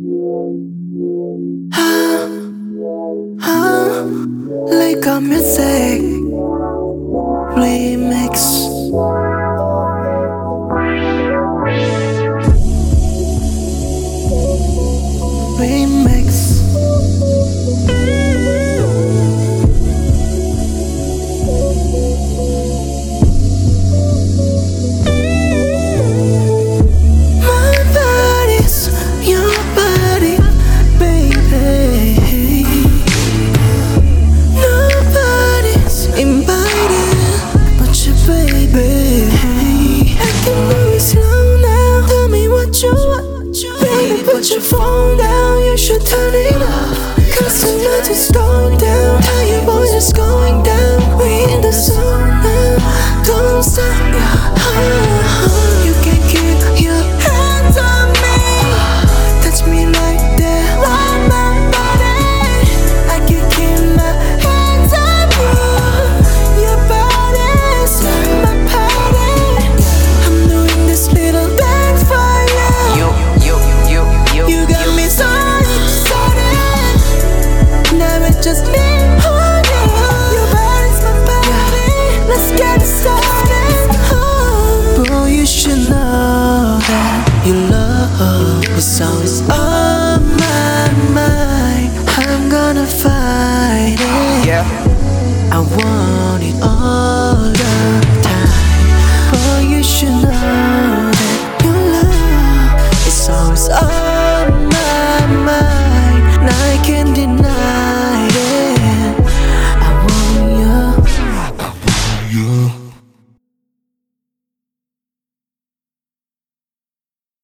Ah, ah, like a music remix. 这风当也是特例了。Oh, it's always on my mind. I'm gonna fight it. Yeah. I want it all the time. Oh, you should know.